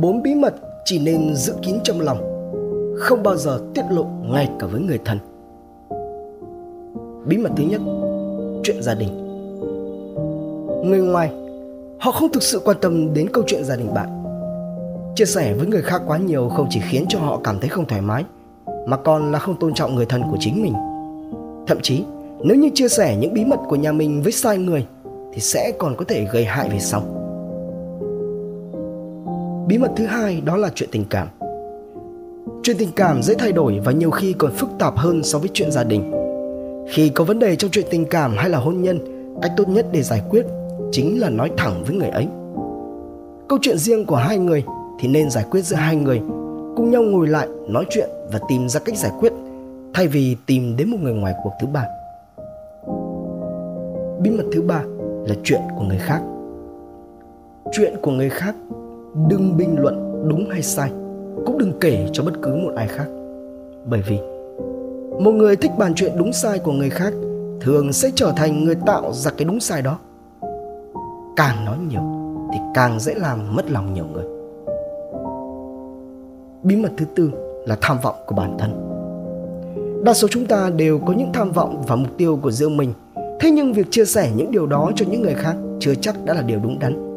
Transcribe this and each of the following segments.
bốn bí mật chỉ nên giữ kín trong lòng, không bao giờ tiết lộ ngay cả với người thân. Bí mật thứ nhất, chuyện gia đình. Người ngoài, họ không thực sự quan tâm đến câu chuyện gia đình bạn. Chia sẻ với người khác quá nhiều không chỉ khiến cho họ cảm thấy không thoải mái, mà còn là không tôn trọng người thân của chính mình. Thậm chí, nếu như chia sẻ những bí mật của nhà mình với sai người, thì sẽ còn có thể gây hại về sau bí mật thứ hai đó là chuyện tình cảm. Chuyện tình cảm dễ thay đổi và nhiều khi còn phức tạp hơn so với chuyện gia đình. Khi có vấn đề trong chuyện tình cảm hay là hôn nhân, cách tốt nhất để giải quyết chính là nói thẳng với người ấy. Câu chuyện riêng của hai người thì nên giải quyết giữa hai người, cùng nhau ngồi lại nói chuyện và tìm ra cách giải quyết, thay vì tìm đến một người ngoài cuộc thứ ba. Bí mật thứ ba là chuyện của người khác. Chuyện của người khác đừng bình luận đúng hay sai, cũng đừng kể cho bất cứ một ai khác. Bởi vì, một người thích bàn chuyện đúng sai của người khác thường sẽ trở thành người tạo ra cái đúng sai đó. Càng nói nhiều thì càng dễ làm mất lòng nhiều người. Bí mật thứ tư là tham vọng của bản thân. Đa số chúng ta đều có những tham vọng và mục tiêu của riêng mình. Thế nhưng việc chia sẻ những điều đó cho những người khác chưa chắc đã là điều đúng đắn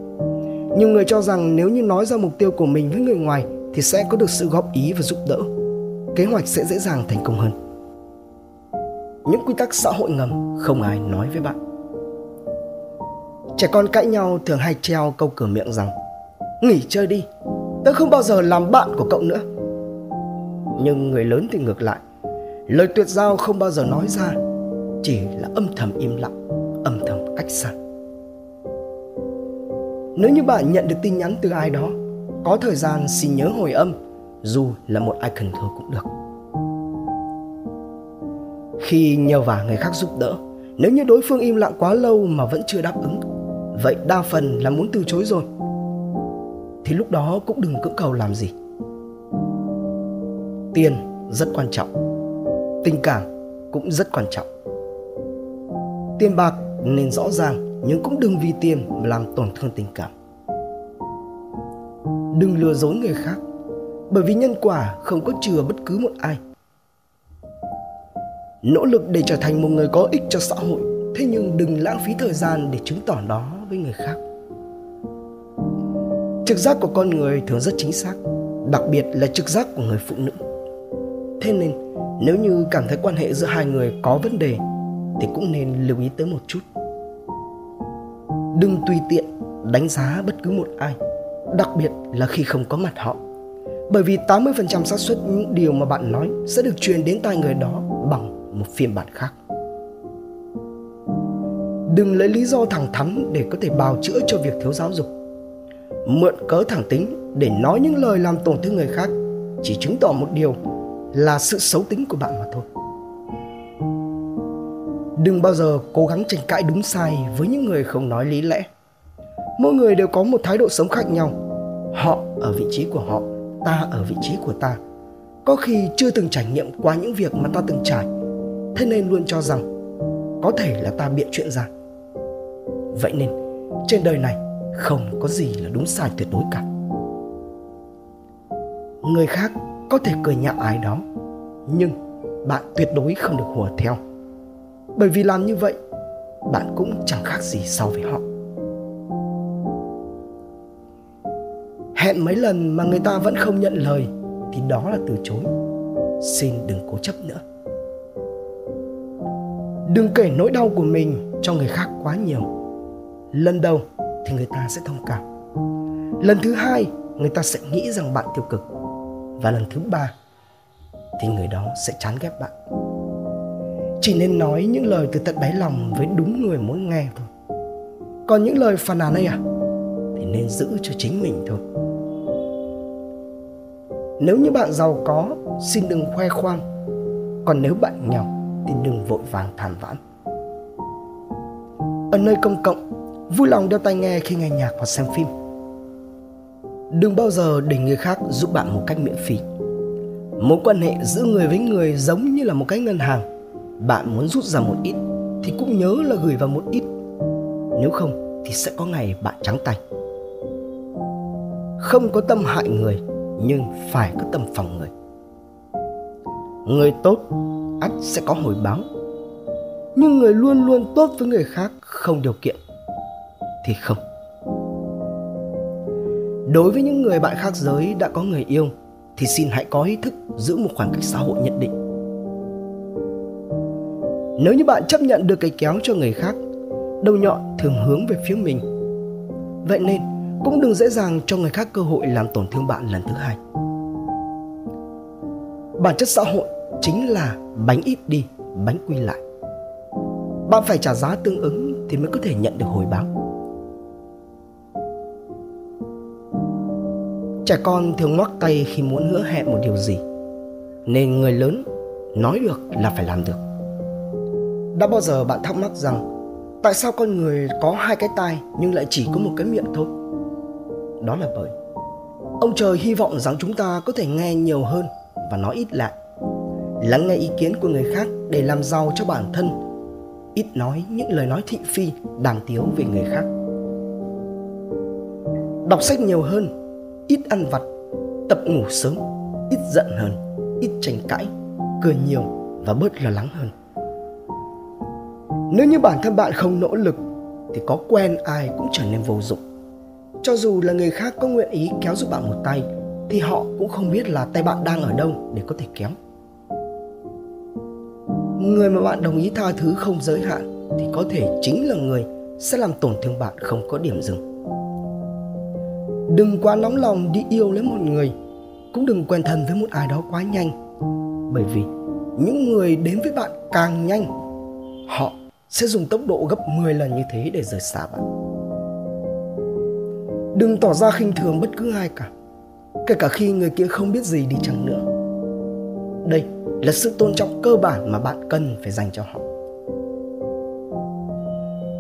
nhiều người cho rằng nếu như nói ra mục tiêu của mình với người ngoài thì sẽ có được sự góp ý và giúp đỡ. Kế hoạch sẽ dễ dàng thành công hơn. Những quy tắc xã hội ngầm không ai nói với bạn. Trẻ con cãi nhau thường hay treo câu cửa miệng rằng, nghỉ chơi đi, tớ không bao giờ làm bạn của cậu nữa. Nhưng người lớn thì ngược lại. Lời tuyệt giao không bao giờ nói ra, chỉ là âm thầm im lặng, âm thầm cách xa nếu như bạn nhận được tin nhắn từ ai đó, có thời gian xin nhớ hồi âm, dù là một icon thôi cũng được. Khi nhờ vả người khác giúp đỡ, nếu như đối phương im lặng quá lâu mà vẫn chưa đáp ứng, vậy đa phần là muốn từ chối rồi. Thì lúc đó cũng đừng cưỡng cầu làm gì. Tiền rất quan trọng, tình cảm cũng rất quan trọng. Tiền bạc nên rõ ràng nhưng cũng đừng vì tiền mà làm tổn thương tình cảm. Đừng lừa dối người khác, bởi vì nhân quả không có chừa bất cứ một ai. Nỗ lực để trở thành một người có ích cho xã hội, thế nhưng đừng lãng phí thời gian để chứng tỏ đó với người khác. Trực giác của con người thường rất chính xác, đặc biệt là trực giác của người phụ nữ. Thế nên, nếu như cảm thấy quan hệ giữa hai người có vấn đề, thì cũng nên lưu ý tới một chút đừng tùy tiện đánh giá bất cứ một ai, đặc biệt là khi không có mặt họ bởi vì 80% xác suất những điều mà bạn nói sẽ được truyền đến tai người đó bằng một phiên bản khác. Đừng lấy lý do thẳng thắn để có thể bào chữa cho việc thiếu giáo dục. Mượn cớ thẳng tính để nói những lời làm tổn thương người khác chỉ chứng tỏ một điều là sự xấu tính của bạn mà thôi. Đừng bao giờ cố gắng tranh cãi đúng sai với những người không nói lý lẽ. Mỗi người đều có một thái độ sống khác nhau. Họ ở vị trí của họ, ta ở vị trí của ta. Có khi chưa từng trải nghiệm qua những việc mà ta từng trải, thế nên luôn cho rằng có thể là ta bịa chuyện ra. Vậy nên, trên đời này không có gì là đúng sai tuyệt đối cả. Người khác có thể cười nhạo ai đó, nhưng bạn tuyệt đối không được hùa theo bởi vì làm như vậy, bạn cũng chẳng khác gì so với họ. Hẹn mấy lần mà người ta vẫn không nhận lời, thì đó là từ chối. Xin đừng cố chấp nữa. Đừng kể nỗi đau của mình cho người khác quá nhiều. Lần đầu thì người ta sẽ thông cảm. Lần thứ hai, người ta sẽ nghĩ rằng bạn tiêu cực. Và lần thứ ba thì người đó sẽ chán ghét bạn chỉ nên nói những lời từ tận đáy lòng với đúng người muốn nghe thôi. Còn những lời phàn nàn ấy à thì nên giữ cho chính mình thôi. Nếu như bạn giàu có, xin đừng khoe khoang. Còn nếu bạn nghèo, thì đừng vội vàng than vãn. Ở nơi công cộng, vui lòng đeo tai nghe khi nghe nhạc hoặc xem phim. Đừng bao giờ để người khác giúp bạn một cách miễn phí. Mối quan hệ giữa người với người giống như là một cái ngân hàng bạn muốn rút ra một ít thì cũng nhớ là gửi vào một ít. Nếu không thì sẽ có ngày bạn trắng tay. Không có tâm hại người, nhưng phải có tâm phòng người. Người tốt, ắt sẽ có hồi báo. Nhưng người luôn luôn tốt với người khác không điều kiện, thì không. Đối với những người bạn khác giới đã có người yêu, thì xin hãy có ý thức giữ một khoảng cách xã hội nhất định nếu như bạn chấp nhận được cái kéo cho người khác, đầu nhọn thường hướng về phía mình. Vậy nên, cũng đừng dễ dàng cho người khác cơ hội làm tổn thương bạn lần thứ hai. Bản chất xã hội chính là bánh ít đi, bánh quy lại. Bạn phải trả giá tương ứng thì mới có thể nhận được hồi báo. Trẻ con thường ngoắc tay khi muốn hứa hẹn một điều gì, nên người lớn nói được là phải làm được đã bao giờ bạn thắc mắc rằng, tại sao con người có hai cái tai nhưng lại chỉ có một cái miệng thôi? Đó là bởi ông trời hy vọng rằng chúng ta có thể nghe nhiều hơn và nói ít lại, lắng nghe ý kiến của người khác để làm giàu cho bản thân, ít nói những lời nói thị phi, đàm tiếu về người khác. Đọc sách nhiều hơn, ít ăn vặt, tập ngủ sớm, ít giận hơn ít tranh cãi, cười nhiều và bớt lo lắng hơn nếu như bản thân bạn không nỗ lực, thì có quen ai cũng trở nên vô dụng. Cho dù là người khác có nguyện ý kéo giúp bạn một tay, thì họ cũng không biết là tay bạn đang ở đâu để có thể kéo. Người mà bạn đồng ý tha thứ không giới hạn thì có thể chính là người sẽ làm tổn thương bạn không có điểm dừng. Đừng quá nóng lòng đi yêu lấy một người, cũng đừng quen thân với một ai đó quá nhanh. Bởi vì những người đến với bạn càng nhanh, họ sẽ dùng tốc độ gấp 10 lần như thế để rời xa bạn. Đừng tỏ ra khinh thường bất cứ ai cả, kể cả khi người kia không biết gì đi chăng nữa. Đây là sự tôn trọng cơ bản mà bạn cần phải dành cho họ.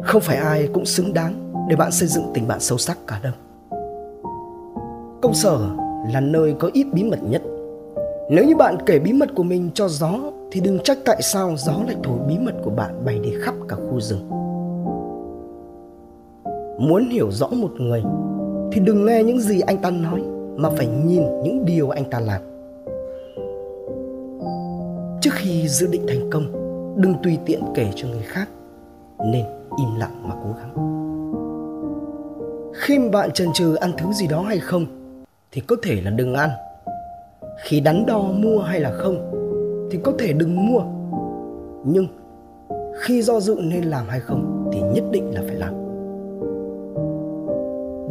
Không phải ai cũng xứng đáng để bạn xây dựng tình bạn sâu sắc cả đâu. Công sở là nơi có ít bí mật nhất. Nếu như bạn kể bí mật của mình cho gió thì đừng trách tại sao gió lại thổi bí mật của bạn bay đi khắp cả khu rừng. Muốn hiểu rõ một người, thì đừng nghe những gì anh ta nói, mà phải nhìn những điều anh ta làm. Trước khi dự định thành công, đừng tùy tiện kể cho người khác, nên im lặng mà cố gắng. Khi mà bạn chần chừ ăn thứ gì đó hay không, thì có thể là đừng ăn. Khi đắn đo mua hay là không thì có thể đừng mua. Nhưng khi do dự nên làm hay không thì nhất định là phải làm.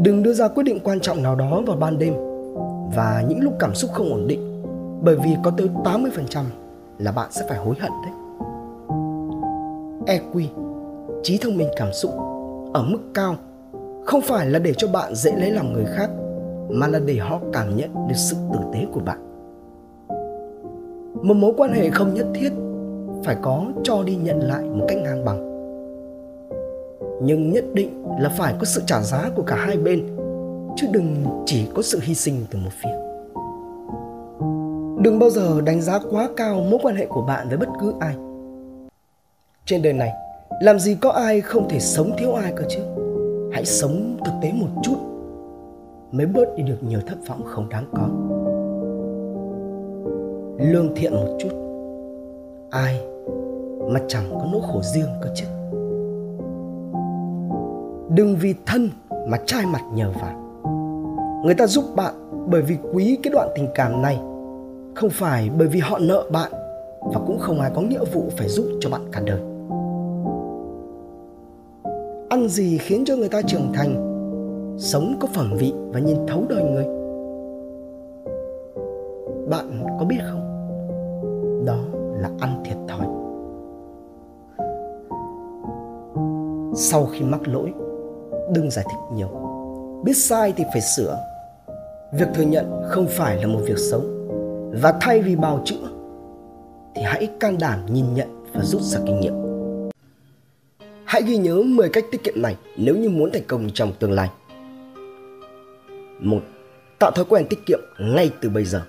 Đừng đưa ra quyết định quan trọng nào đó vào ban đêm và những lúc cảm xúc không ổn định bởi vì có tới 80% là bạn sẽ phải hối hận đấy. EQ, trí thông minh cảm xúc ở mức cao không phải là để cho bạn dễ lấy lòng người khác mà là để họ cảm nhận được sự tử tế của bạn một mối quan hệ không nhất thiết phải có cho đi nhận lại một cách ngang bằng. Nhưng nhất định là phải có sự trả giá của cả hai bên, chứ đừng chỉ có sự hy sinh từ một phía. Đừng bao giờ đánh giá quá cao mối quan hệ của bạn với bất cứ ai. Trên đời này, làm gì có ai không thể sống thiếu ai cơ chứ? Hãy sống thực tế một chút, mới bớt đi được nhiều thất vọng không đáng có lương thiện một chút. Ai mà chẳng có nỗi khổ riêng cơ chứ? Đừng vì thân mà trai mặt nhờ vả. Người ta giúp bạn bởi vì quý cái đoạn tình cảm này, không phải bởi vì họ nợ bạn và cũng không ai có nghĩa vụ phải giúp cho bạn cả đời. Ăn gì khiến cho người ta trưởng thành, sống có phẩm vị và nhìn thấu đời người? Bạn có biết không? Là ăn thiệt thòi. Sau khi mắc lỗi, đừng giải thích nhiều. Biết sai thì phải sửa. Việc thừa nhận không phải là một việc xấu. Và thay vì bào chữa, thì hãy can đảm nhìn nhận và rút ra kinh nghiệm. Hãy ghi nhớ 10 cách tiết kiệm này nếu như muốn thành công trong tương lai. Một, tạo thói quen tiết kiệm ngay từ bây giờ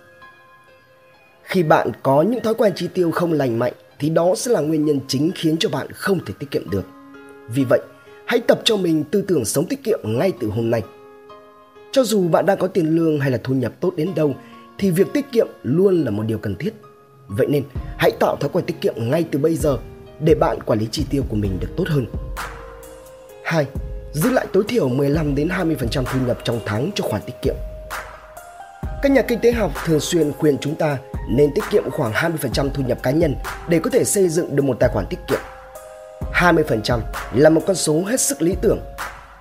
khi bạn có những thói quen chi tiêu không lành mạnh, thì đó sẽ là nguyên nhân chính khiến cho bạn không thể tiết kiệm được vì vậy, hãy tập cho mình tư tưởng sống tiết kiệm ngay từ hôm nay Cho dù bạn đang có tiền lương hay là thu nhập tốt đến đâu, thì việc tiết kiệm luôn là một điều cần thiết. Vậy nên, hãy tạo thói quen tiết kiệm ngay từ bây giờ để bạn quản lý chi tiêu của mình được tốt hơn. 2. Giữ lại tối thiểu 15 đến 20% thu nhập trong tháng cho khoản tiết kiệm. Các nhà kinh tế học thường xuyên khuyên chúng ta nên tiết kiệm khoảng 20% thu nhập cá nhân để có thể xây dựng được một tài khoản tiết kiệm. 20% là một con số hết sức lý tưởng.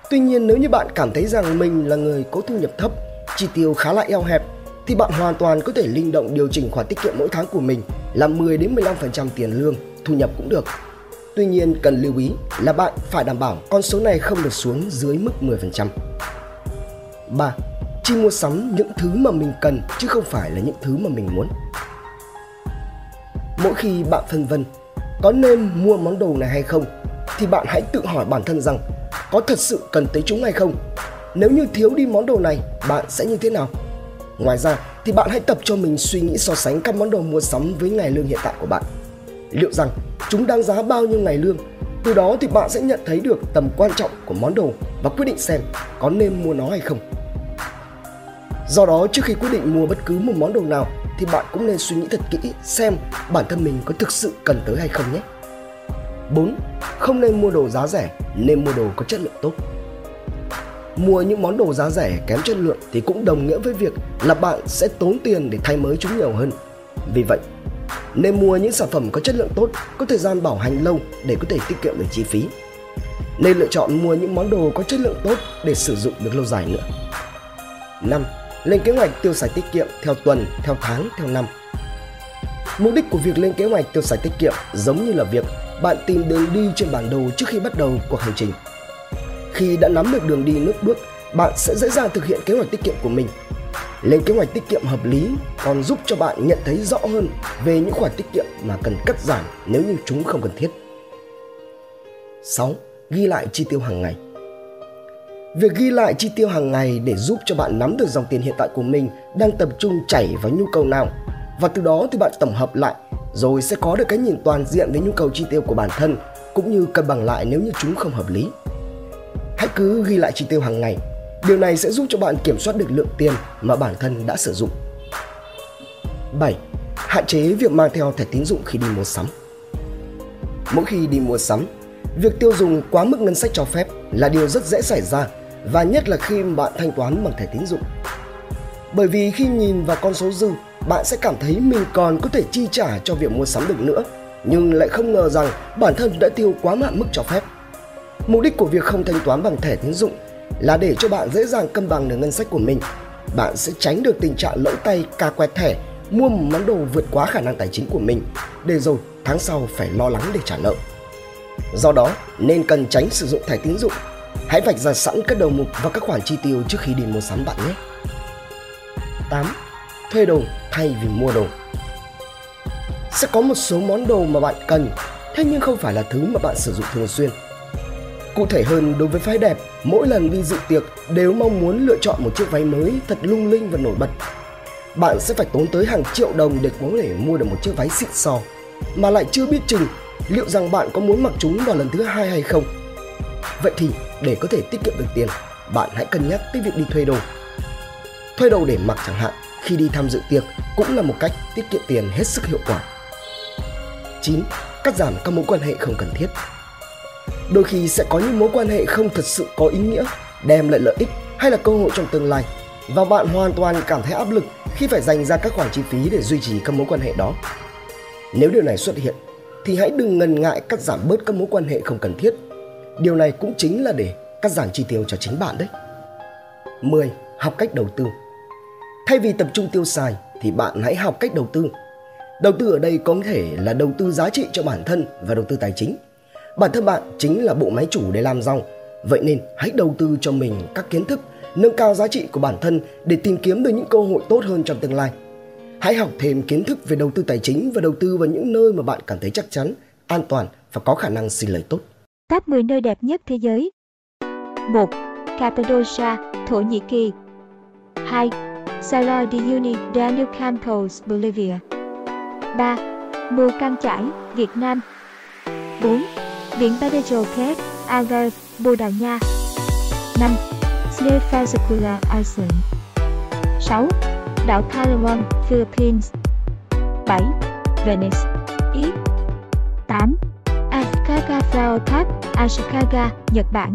Tuy nhiên nếu như bạn cảm thấy rằng mình là người có thu nhập thấp, chi tiêu khá là eo hẹp thì bạn hoàn toàn có thể linh động điều chỉnh khoản tiết kiệm mỗi tháng của mình là 10 đến 15% tiền lương, thu nhập cũng được. Tuy nhiên cần lưu ý là bạn phải đảm bảo con số này không được xuống dưới mức 10%. 3. chi mua sắm những thứ mà mình cần chứ không phải là những thứ mà mình muốn. Mỗi khi bạn phân vân có nên mua món đồ này hay không thì bạn hãy tự hỏi bản thân rằng có thật sự cần tới chúng hay không. Nếu như thiếu đi món đồ này, bạn sẽ như thế nào? Ngoài ra thì bạn hãy tập cho mình suy nghĩ so sánh các món đồ mua sắm với ngày lương hiện tại của bạn. Liệu rằng chúng đáng giá bao nhiêu ngày lương? Từ đó thì bạn sẽ nhận thấy được tầm quan trọng của món đồ và quyết định xem có nên mua nó hay không. Do đó trước khi quyết định mua bất cứ một món đồ nào thì bạn cũng nên suy nghĩ thật kỹ xem bản thân mình có thực sự cần tới hay không nhé. 4. Không nên mua đồ giá rẻ, nên mua đồ có chất lượng tốt. Mua những món đồ giá rẻ kém chất lượng thì cũng đồng nghĩa với việc là bạn sẽ tốn tiền để thay mới chúng nhiều hơn. Vì vậy, nên mua những sản phẩm có chất lượng tốt, có thời gian bảo hành lâu để có thể tiết kiệm được chi phí. Nên lựa chọn mua những món đồ có chất lượng tốt để sử dụng được lâu dài nữa. 5. Lên kế hoạch tiêu xài tiết kiệm theo tuần, theo tháng, theo năm. Mục đích của việc lên kế hoạch tiêu xài tiết kiệm giống như là việc bạn tìm đường đi trên bản đồ trước khi bắt đầu cuộc hành trình. Khi đã nắm được đường đi nước bước, bạn sẽ dễ dàng thực hiện kế hoạch tiết kiệm của mình. Lên kế hoạch tiết kiệm hợp lý còn giúp cho bạn nhận thấy rõ hơn về những khoản tiết kiệm mà cần cắt giảm nếu như chúng không cần thiết. 6. Ghi lại chi tiêu hàng ngày. Việc ghi lại chi tiêu hàng ngày để giúp cho bạn nắm được dòng tiền hiện tại của mình đang tập trung chảy vào nhu cầu nào và từ đó thì bạn tổng hợp lại rồi sẽ có được cái nhìn toàn diện về nhu cầu chi tiêu của bản thân cũng như cân bằng lại nếu như chúng không hợp lý. Hãy cứ ghi lại chi tiêu hàng ngày. Điều này sẽ giúp cho bạn kiểm soát được lượng tiền mà bản thân đã sử dụng. 7. Hạn chế việc mang theo thẻ tín dụng khi đi mua sắm. Mỗi khi đi mua sắm, việc tiêu dùng quá mức ngân sách cho phép là điều rất dễ xảy ra và nhất là khi bạn thanh toán bằng thẻ tín dụng. Bởi vì khi nhìn vào con số dư, bạn sẽ cảm thấy mình còn có thể chi trả cho việc mua sắm được nữa, nhưng lại không ngờ rằng bản thân đã tiêu quá hạn mức cho phép. Mục đích của việc không thanh toán bằng thẻ tín dụng là để cho bạn dễ dàng cân bằng được ngân sách của mình. Bạn sẽ tránh được tình trạng lỡ tay cà quẹt thẻ, mua một món đồ vượt quá khả năng tài chính của mình, để rồi tháng sau phải lo lắng để trả nợ. Do đó, nên cần tránh sử dụng thẻ tín dụng. Hãy vạch ra sẵn các đầu mục và các khoản chi tiêu trước khi đi mua sắm bạn nhé. 8. Thuê đồ thay vì mua đồ. Sẽ có một số món đồ mà bạn cần, thế nhưng không phải là thứ mà bạn sử dụng thường xuyên. Cụ thể hơn đối với phái đẹp, mỗi lần đi dự tiệc đều mong muốn lựa chọn một chiếc váy mới thật lung linh và nổi bật. Bạn sẽ phải tốn tới hàng triệu đồng để có thể mua được một chiếc váy xịn sò, mà lại chưa biết chừng liệu rằng bạn có muốn mặc chúng vào lần thứ hai hay không. Vậy thì để có thể tiết kiệm được tiền, bạn hãy cân nhắc tới việc đi thuê đồ. Thuê đồ để mặc chẳng hạn khi đi tham dự tiệc cũng là một cách tiết kiệm tiền hết sức hiệu quả. 9. Cắt giảm các mối quan hệ không cần thiết. Đôi khi sẽ có những mối quan hệ không thật sự có ý nghĩa, đem lại lợi ích hay là cơ hội trong tương lai và bạn hoàn toàn cảm thấy áp lực khi phải dành ra các khoản chi phí để duy trì các mối quan hệ đó. Nếu điều này xuất hiện thì hãy đừng ngần ngại cắt giảm bớt các mối quan hệ không cần thiết. Điều này cũng chính là để cắt giảm chi tiêu cho chính bạn đấy. 10. Học cách đầu tư. Thay vì tập trung tiêu xài thì bạn hãy học cách đầu tư. Đầu tư ở đây có thể là đầu tư giá trị cho bản thân và đầu tư tài chính. Bản thân bạn chính là bộ máy chủ để làm giàu. Vậy nên hãy đầu tư cho mình các kiến thức, nâng cao giá trị của bản thân để tìm kiếm được những cơ hội tốt hơn trong tương lai. Hãy học thêm kiến thức về đầu tư tài chính và đầu tư vào những nơi mà bạn cảm thấy chắc chắn, an toàn và có khả năng xin lời tốt. Top 10 nơi đẹp nhất thế giới 1. Cappadocia, Thổ Nhĩ Kỳ 2. Salar de Uyuni, Daniel Campos, Bolivia 3. Mù Căng Chải, Việt Nam 4. Biển Badejo Cave, Algarve, Bồ Đào Nha 5. Slefazakula, Iceland 6. Đảo Palawan, Philippines 7. Venice, Ý 8. Osaka Flower Park, Ashikaga, Nhật Bản.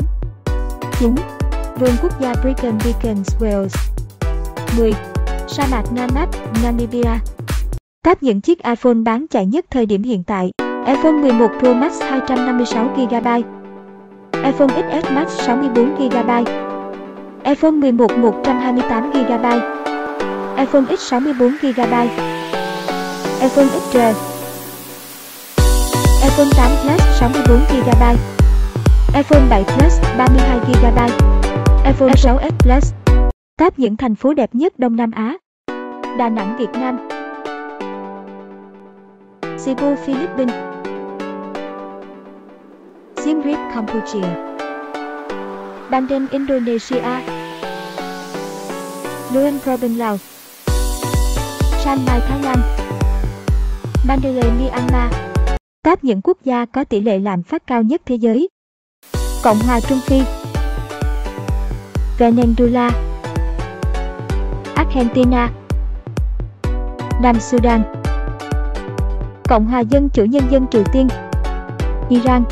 9. Vườn quốc gia Brigham Beacons, Wales. 10. Sa mạc Namib, Namibia. Top những chiếc iPhone bán chạy nhất thời điểm hiện tại iPhone 11 Pro Max 256GB iPhone XS Max 64GB iPhone 11 128GB iPhone X 64GB iPhone XR iPhone 8 Plus 64GB iPhone 7 Plus 32GB iPhone 6s Plus. Top những thành phố đẹp nhất Đông Nam Á, Đà Nẵng, Việt Nam. Cebu, Philippines. Siem Reap, Campuchia. Bandung Indonesia. Luang Prabang Lào Chiang Mai, Thái Lan. Mandalay, Myanmar. Top những quốc gia có tỷ lệ lạm phát cao nhất thế giới. Cộng hòa Trung Phi. Venezuela. Argentina. Nam Sudan. Cộng hòa Dân Chủ Nhân dân Triều Tiên. Iran.